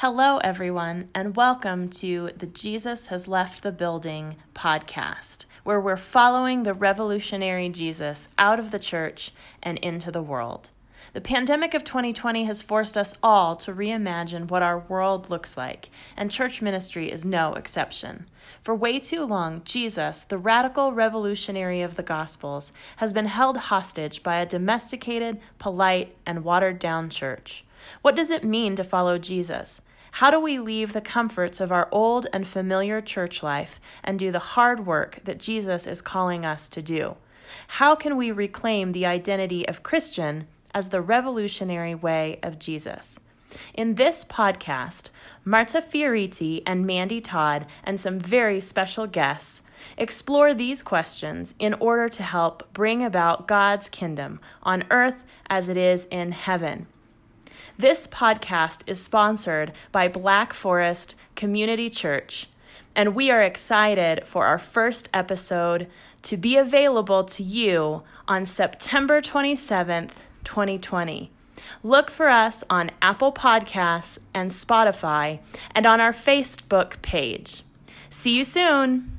Hello, everyone, and welcome to the Jesus Has Left the Building podcast, where we're following the revolutionary Jesus out of the church and into the world. The pandemic of 2020 has forced us all to reimagine what our world looks like, and church ministry is no exception. For way too long, Jesus, the radical revolutionary of the Gospels, has been held hostage by a domesticated, polite, and watered down church. What does it mean to follow Jesus? How do we leave the comforts of our old and familiar church life and do the hard work that Jesus is calling us to do? How can we reclaim the identity of Christian as the revolutionary way of Jesus? In this podcast, Marta Fioriti and Mandy Todd and some very special guests explore these questions in order to help bring about God's kingdom on earth as it is in heaven. This podcast is sponsored by Black Forest Community Church, and we are excited for our first episode to be available to you on September 27th, 2020. Look for us on Apple Podcasts and Spotify and on our Facebook page. See you soon.